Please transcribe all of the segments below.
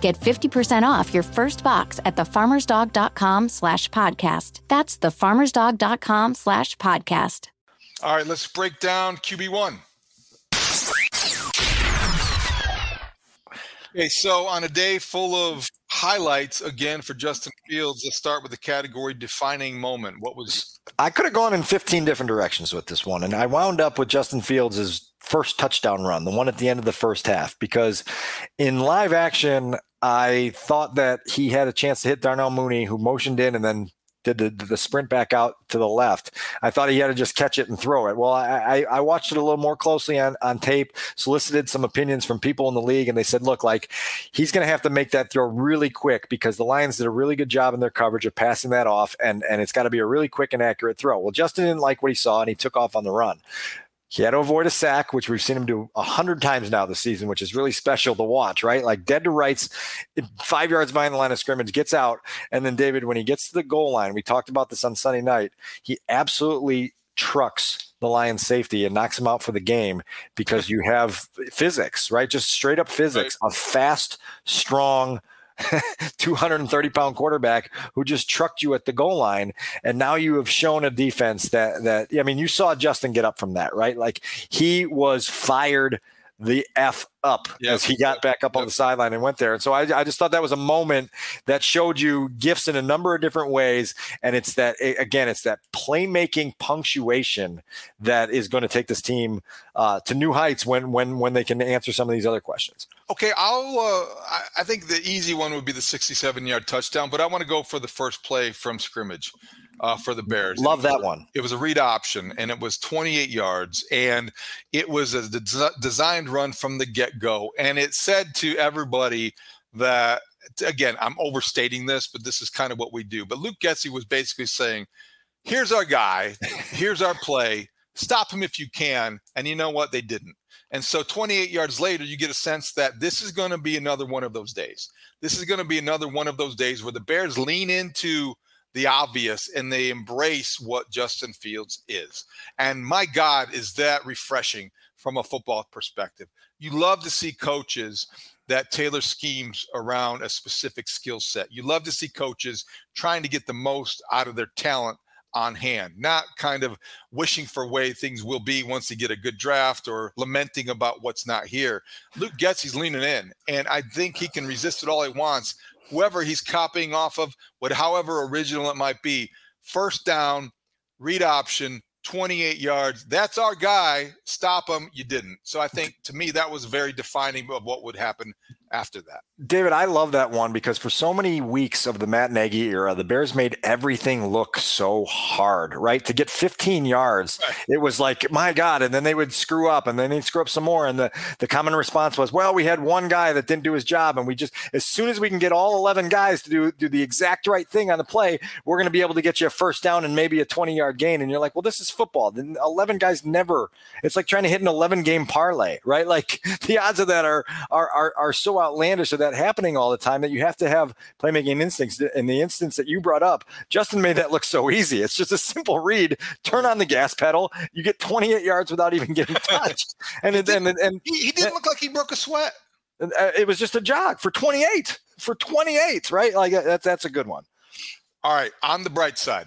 Get 50% off your first box at thefarmersdog.com slash podcast. That's thefarmersdog.com slash podcast. All right, let's break down QB1. Okay, so on a day full of highlights again for Justin Fields, let's start with the category defining moment. What was I could have gone in 15 different directions with this one, and I wound up with Justin Fields' first touchdown run, the one at the end of the first half, because in live action, I thought that he had a chance to hit Darnell Mooney, who motioned in and then did the, the sprint back out to the left. I thought he had to just catch it and throw it. Well, I, I watched it a little more closely on, on tape, solicited some opinions from people in the league, and they said, look, like he's going to have to make that throw really quick because the Lions did a really good job in their coverage of passing that off, and, and it's got to be a really quick and accurate throw. Well, Justin didn't like what he saw, and he took off on the run. He had to avoid a sack, which we've seen him do a hundred times now this season, which is really special to watch, right? Like dead to rights, five yards behind the line of scrimmage, gets out. And then David, when he gets to the goal line, we talked about this on Sunday night, he absolutely trucks the Lions safety and knocks him out for the game because you have physics, right? Just straight up physics, a fast, strong, 230 pound quarterback who just trucked you at the goal line. And now you have shown a defense that, that, I mean, you saw Justin get up from that, right? Like he was fired the F up yep. as he got back up on the sideline and went there. And so I, I, just thought that was a moment that showed you gifts in a number of different ways. And it's that, again, it's that playmaking punctuation that is going to take this team uh, to new heights when, when, when they can answer some of these other questions. Okay. I'll, uh, I think the easy one would be the 67 yard touchdown, but I want to go for the first play from scrimmage uh, for the Bears. Love that one. It was a read option, and it was 28 yards, and it was a des- designed run from the get go. And it said to everybody that, again, I'm overstating this, but this is kind of what we do. But Luke Getsy was basically saying, "Here's our guy. Here's our play. Stop him if you can." And you know what? They didn't. And so 28 yards later, you get a sense that this is going to be another one of those days. This is going to be another one of those days where the Bears lean into the obvious and they embrace what Justin Fields is. And my God, is that refreshing from a football perspective. You love to see coaches that tailor schemes around a specific skill set. You love to see coaches trying to get the most out of their talent on hand, not kind of wishing for way things will be once they get a good draft or lamenting about what's not here. Luke Getsy's leaning in, and I think he can resist it all he wants whoever he's copying off of, what however original it might be. First down, read option, 28 yards. That's our guy. Stop him. You didn't. So I think to me that was very defining of what would happen after that. David, I love that one because for so many weeks of the Matt Nagy era, the Bears made everything look so hard, right? To get 15 yards, right. it was like, my God. And then they would screw up and then they'd screw up some more. And the, the common response was, well, we had one guy that didn't do his job. And we just, as soon as we can get all 11 guys to do, do the exact right thing on the play, we're going to be able to get you a first down and maybe a 20 yard gain. And you're like, well, this is football. Then 11 guys never, it's like trying to hit an 11 game parlay, right? Like the odds of that are, are, are, are so outlandish of that happening all the time that you have to have playmaking instincts. In the instance that you brought up, Justin made that look so easy. It's just a simple read, turn on the gas pedal, you get 28 yards without even getting touched. and then and, and, he, he, didn't look like he broke a sweat. Uh, it was just a jog for 28 for 28, right? Like that's that's a good one. All right, on the bright side.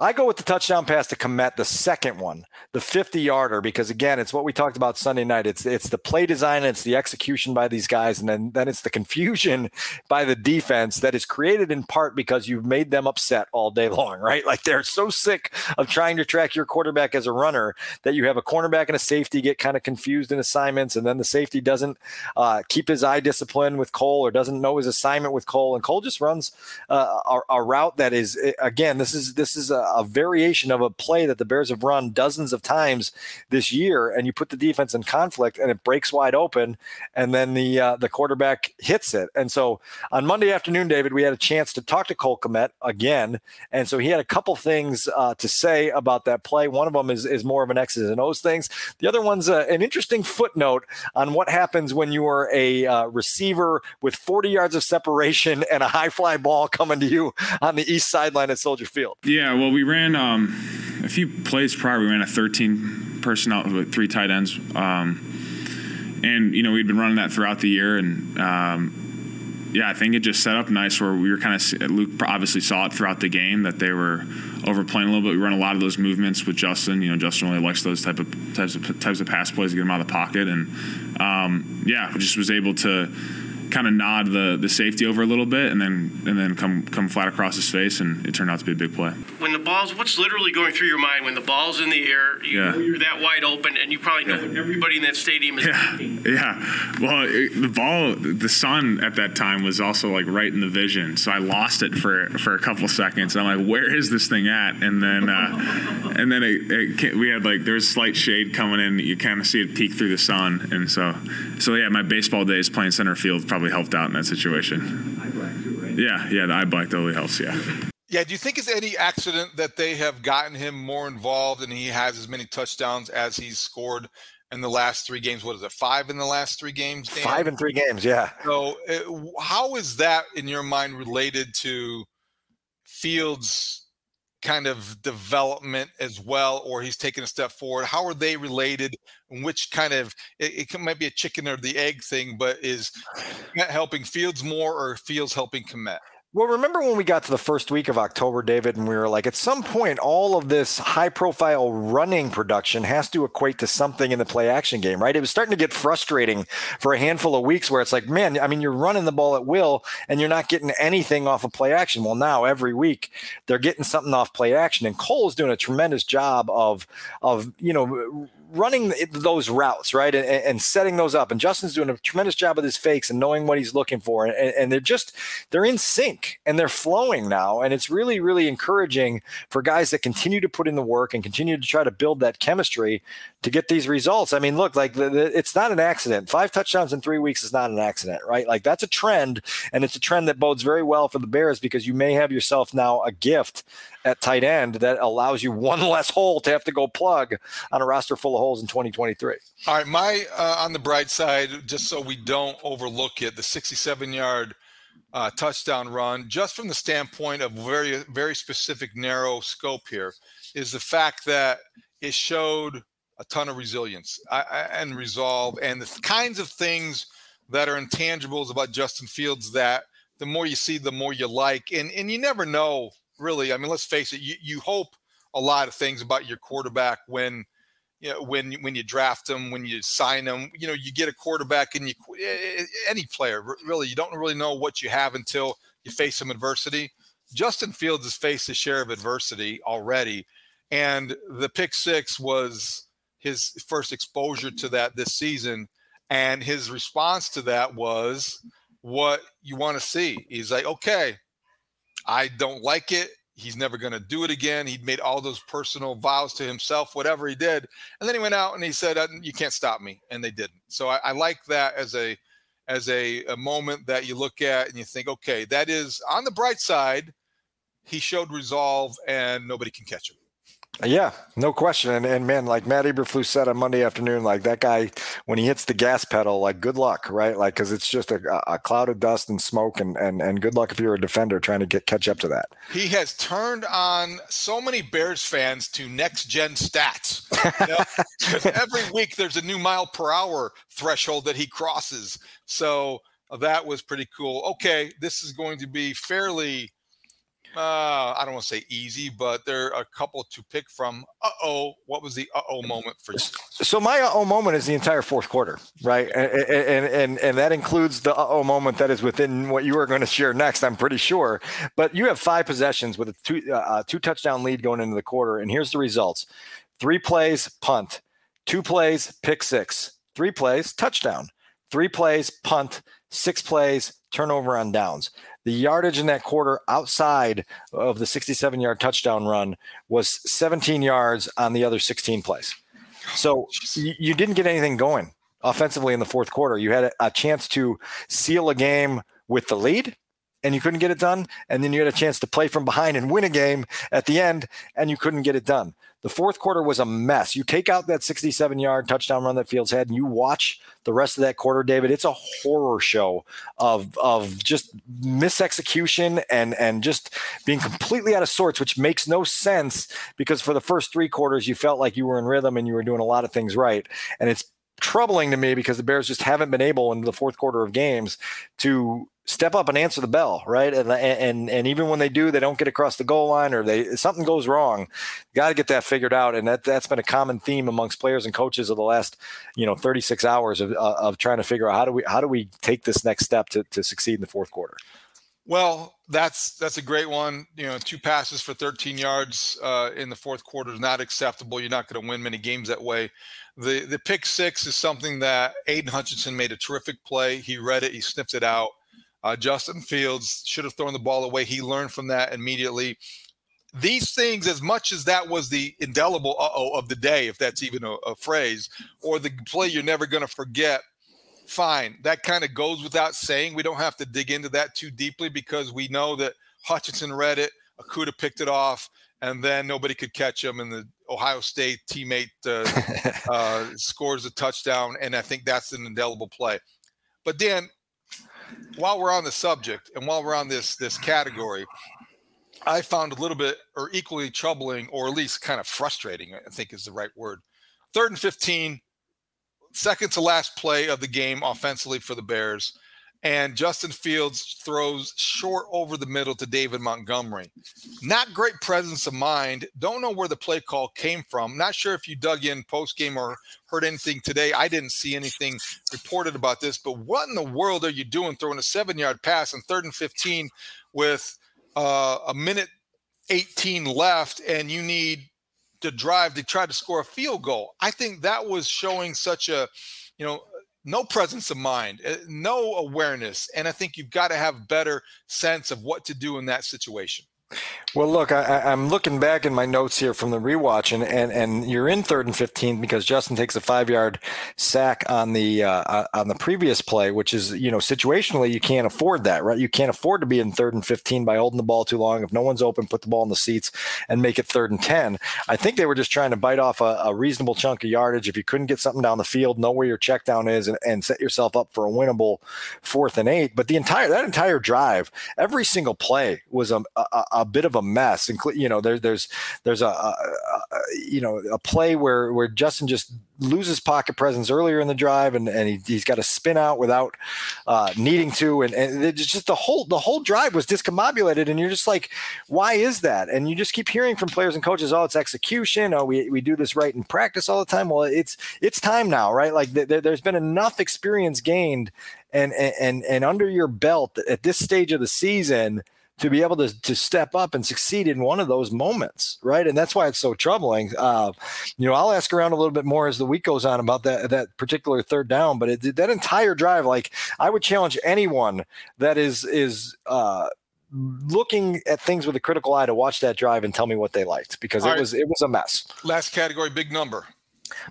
I go with the touchdown pass to Kmet, the second one, the 50 yarder, because again, it's what we talked about Sunday night. It's it's the play design, it's the execution by these guys, and then then it's the confusion by the defense that is created in part because you've made them upset all day long, right? Like they're so sick of trying to track your quarterback as a runner that you have a cornerback and a safety get kind of confused in assignments, and then the safety doesn't uh, keep his eye discipline with Cole or doesn't know his assignment with Cole, and Cole just runs uh, a, a, route that is again this is this is a, a, variation of a play that the Bears have run dozens of times this year, and you put the defense in conflict, and it breaks wide open, and then the uh, the quarterback hits it. And so on Monday afternoon, David, we had a chance to talk to Cole Kmet again, and so he had a couple things uh, to say about that play. One of them is is more of an X's and O's things. The other one's uh, an interesting footnote on what happens when you are a uh, receiver with 40 yards of separation and a high fly ball coming to you on the east sideline at Soldier Field. Yeah, well, we ran um, a few plays prior. We ran a 13 personnel with three tight ends, um, and you know we'd been running that throughout the year, and um, yeah, I think it just set up nice where we were kind of Luke obviously saw it throughout the game that they were overplaying a little bit. We run a lot of those movements with Justin. You know, Justin really likes those type of types of types of pass plays to get him out of the pocket, and um, yeah, just was able to kind of nod the the safety over a little bit and then and then come come flat across his face and it turned out to be a big play. When the ball's what's literally going through your mind when the ball's in the air, you, yeah. you're that wide open and you probably know yeah. everybody in that stadium is yeah. Yeah. Well, it, the ball the sun at that time was also like right in the vision. So I lost it for for a couple seconds. And I'm like, "Where is this thing at?" And then uh, and then it, it, we had like there's slight shade coming in. You kind of see it peek through the sun. And so so yeah, my baseball days playing center field probably helped out in that situation. Yeah, yeah, the eye black totally helps. Yeah. Yeah. Do you think it's any accident that they have gotten him more involved and he has as many touchdowns as he's scored in the last three games? What is it? Five in the last three games? Dan? Five in three games. Yeah. So, uh, how is that in your mind related to Fields' kind of development as well, or he's taken a step forward? How are they related? And which kind of it, it might be a chicken or the egg thing, but is helping Fields more or Fields helping Kmet? Well, remember when we got to the first week of October, David, and we were like, at some point, all of this high profile running production has to equate to something in the play action game, right? It was starting to get frustrating for a handful of weeks where it's like, man, I mean, you're running the ball at will and you're not getting anything off of play action. Well, now every week they're getting something off play action. And Cole's doing a tremendous job of, of, you know, running those routes, right, and, and, setting those up. And Justin's doing a tremendous job with his fakes and knowing what he's looking for. And, and, they're just they're in sync and they're flowing now. And it's really really encouraging for guys that continue to put in the work and continue to try to build that chemistry to get these results. I mean, look, like the, the, it's not an accident. Five touchdowns in three weeks is not an accident, right? Like that's a trend, and it's a trend that bodes very well for the Bears because you may have yourself now a gift at tight end that allows you one less hole to have to go plug on a roster full of holes in 2023. All right, my uh, on the bright side, just so we don't overlook it, the 67 yard uh, touchdown run, just from the standpoint of very very specific narrow scope here, is the fact that it showed a ton of resilience and resolve and the kinds of things that are intangibles about Justin Fields that the more you see, the more you like. And and you never know really. I mean, let's face it. You you hope a lot of things about your quarterback when you know when when you draft them, when you sign them. You know, you get a quarterback and you eh, eh, any player really you don't really know what you have until you face some adversity. Justin Fields has faced a share of adversity already, and the pick six was his first exposure to that this season. And his response to that was what you want to see. He's like, okay, I don't like it. He's never going to do it again. He'd made all those personal vows to himself, whatever he did. And then he went out and he said, uh, you can't stop me. And they didn't. So I, I like that as a, as a, a moment that you look at and you think, okay, that is on the bright side. He showed resolve and nobody can catch him. Yeah, no question. And, and man, like Matt Eberflus said on Monday afternoon, like that guy, when he hits the gas pedal, like good luck, right? Like, cause it's just a, a cloud of dust and smoke and, and, and good luck if you're a defender trying to get catch up to that. He has turned on so many Bears fans to next gen stats. You know? every week there's a new mile per hour threshold that he crosses. So uh, that was pretty cool. Okay. This is going to be fairly uh, I don't want to say easy, but there are a couple to pick from. Uh oh, what was the uh oh moment for you? So my uh oh moment is the entire fourth quarter, right? And and and, and that includes the uh oh moment that is within what you are going to share next. I'm pretty sure. But you have five possessions with a two uh, two touchdown lead going into the quarter, and here's the results: three plays punt, two plays pick six, three plays touchdown, three plays punt, six plays turnover on downs. The yardage in that quarter outside of the 67 yard touchdown run was 17 yards on the other 16 plays. So you didn't get anything going offensively in the fourth quarter. You had a chance to seal a game with the lead and you couldn't get it done. And then you had a chance to play from behind and win a game at the end and you couldn't get it done. The fourth quarter was a mess. You take out that 67 yard touchdown run that Fields had, and you watch the rest of that quarter, David. It's a horror show of of just misexecution and and just being completely out of sorts, which makes no sense because for the first three quarters you felt like you were in rhythm and you were doing a lot of things right, and it's troubling to me because the Bears just haven't been able in the fourth quarter of games to step up and answer the bell, right? And and and even when they do, they don't get across the goal line or they something goes wrong. Got to get that figured out, and that that's been a common theme amongst players and coaches of the last you know 36 hours of uh, of trying to figure out how do we how do we take this next step to to succeed in the fourth quarter. Well, that's that's a great one. You know, two passes for 13 yards uh, in the fourth quarter is not acceptable. You're not going to win many games that way. The the pick six is something that Aidan Hutchinson made a terrific play. He read it, he sniffed it out uh, Justin Fields should have thrown the ball away. He learned from that immediately. These things, as much as that was the indelible uh oh of the day, if that's even a, a phrase, or the play you're never going to forget, fine. That kind of goes without saying. We don't have to dig into that too deeply because we know that Hutchinson read it, Okudah picked it off, and then nobody could catch him, and the Ohio State teammate uh, uh, scores a touchdown, and I think that's an indelible play. But Dan, while we're on the subject and while we're on this this category, I found a little bit or equally troubling or at least kind of frustrating, I think is the right word. Third and 15, second to last play of the game offensively for the Bears and Justin Fields throws short over the middle to David Montgomery. Not great presence of mind. Don't know where the play call came from. Not sure if you dug in post game or heard anything today. I didn't see anything reported about this, but what in the world are you doing throwing a seven yard pass on third and 15 with uh, a minute 18 left and you need to drive to try to score a field goal? I think that was showing such a, you know, no presence of mind, uh, no awareness. And I think you've got to have better sense of what to do in that situation. Well, look, I, am looking back in my notes here from the rewatch, and, and and you're in third and 15 because Justin takes a five yard sack on the uh, uh, on the previous play, which is you know situationally you can't afford that, right? You can't afford to be in third and 15 by holding the ball too long. If no one's open, put the ball in the seats and make it third and 10. I think they were just trying to bite off a, a reasonable chunk of yardage. If you couldn't get something down the field, know where your check down is, and, and set yourself up for a winnable fourth and eight. But the entire that entire drive, every single play was a, a, a bit of a mess. Include, you know, there, there's there's a, a, a, you know a play where where Justin just loses pocket presence earlier in the drive, and, and he, has got to spin out without uh, needing to, and, and it's just the whole the whole drive was discombobulated, and you're just like, why is that? And you just keep hearing from players and coaches, oh, it's execution. Oh, we, we do this right in practice all the time. Well, it's it's time now, right? Like th- there's been enough experience gained and and and under your belt at this stage of the season to be able to, to step up and succeed in one of those moments, right? And that's why it's so troubling. Uh, you know, I'll ask around a little bit more as the week goes on about that that particular third down, but it, that entire drive, like I would challenge anyone that is is uh, looking at things with a critical eye to watch that drive and tell me what they liked because All it right. was it was a mess. Last category, big number.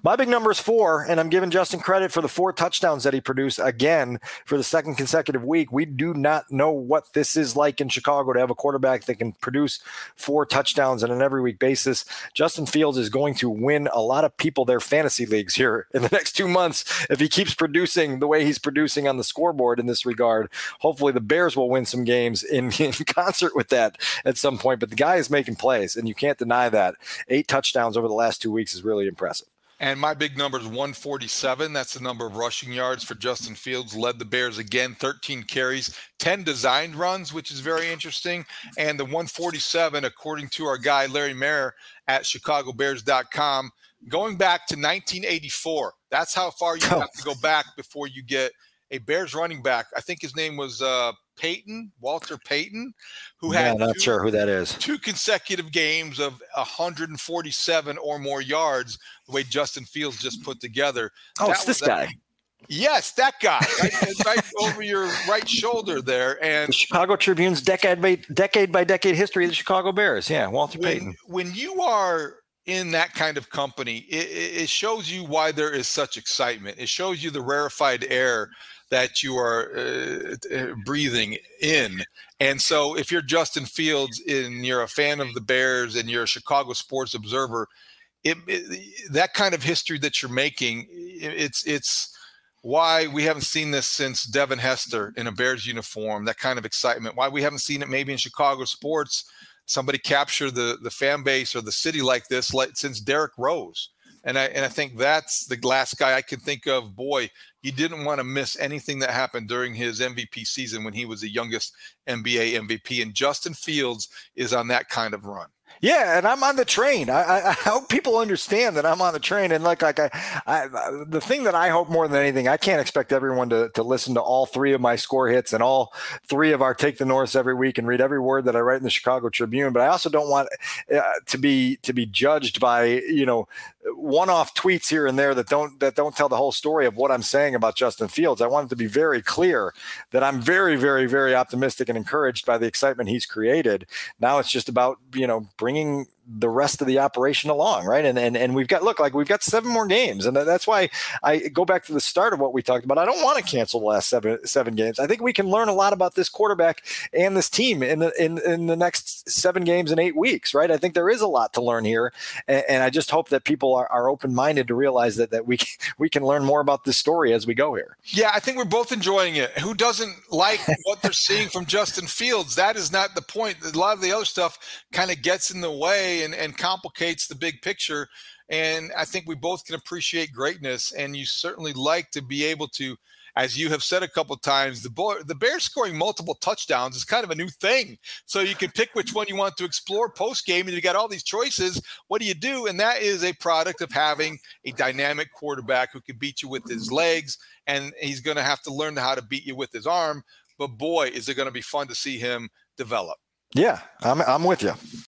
My big number is four, and I'm giving Justin credit for the four touchdowns that he produced again for the second consecutive week. We do not know what this is like in Chicago to have a quarterback that can produce four touchdowns on an every week basis. Justin Fields is going to win a lot of people their fantasy leagues here in the next two months if he keeps producing the way he's producing on the scoreboard in this regard. Hopefully, the Bears will win some games in, in concert with that at some point, but the guy is making plays, and you can't deny that. Eight touchdowns over the last two weeks is really impressive. And my big number is 147. That's the number of rushing yards for Justin Fields. Led the Bears again, 13 carries, 10 designed runs, which is very interesting. And the 147, according to our guy Larry Mayer at ChicagoBears.com, going back to 1984. That's how far you have to go back before you get a Bears running back. I think his name was uh, Payton, Walter Payton, who had yeah, not two, sure who that is. Two consecutive games of 147 or more yards, the way Justin Fields just put together. Oh, that it's this guy. Yes, that guy, right, right, over your right shoulder there, and the Chicago Tribune's decade by decade by decade history of the Chicago Bears. Yeah, Walter when, Payton. When you are in that kind of company, it, it, shows you why there is such excitement. It shows you the rarefied air that you are uh, uh, breathing in. And so, if you're Justin Fields and you're a fan of the Bears and you're a Chicago sports observer, it, it, that kind of history that you're making, it's it's why we haven't seen this since Devin Hester in a Bears uniform. That kind of excitement. Why we haven't seen it maybe in Chicago sports. Somebody capture the the fan base or the city like this like since Derrick Rose. And I and I think that's the last guy I can think of. Boy, he didn't want to miss anything that happened during his MVP season when he was the youngest NBA MVP. And Justin Fields is on that kind of run. Yeah, and I'm on the train. I, I, hope people understand that I'm on the train. And like, like I, I, the thing that I hope more than anything, I can't expect everyone to, to listen to all three of my score hits and all three of our take the North every week and read every word that I write in the Chicago Tribune. But I also don't want uh, to be to be judged by you know one-off tweets here and there that don't that don't tell the whole story of what I'm saying about Justin Fields. I wanted to be very clear that I'm very, very, very optimistic and encouraged by the excitement he's created. Now it's just about you know bringing the rest of the operation along, right? And and and we've got look like we've got seven more games, and that's why I go back to the start of what we talked about. I don't want to cancel the last seven seven games. I think we can learn a lot about this quarterback and this team in the in in the next seven games in eight weeks, right? I think there is a lot to learn here, and, and I just hope that people are, are open minded to realize that that we we can learn more about this story as we go here. Yeah, I think we're both enjoying it. Who doesn't like what they're seeing from Justin Fields? That is not the point. A lot of the other stuff kind of gets in the way and, and complicates the big picture. And I think we both can appreciate greatness. And you certainly like to be able to, as you have said a couple times, the boy, the Bears scoring multiple touchdowns is kind of a new thing. So you can pick which one you want to explore post game, and you got all these choices. What do you do? And that is a product of having a dynamic quarterback who can beat you with his legs, and he's going to have to learn how to beat you with his arm. But boy, is it going to be fun to see him develop. Yeah, I'm I'm with you.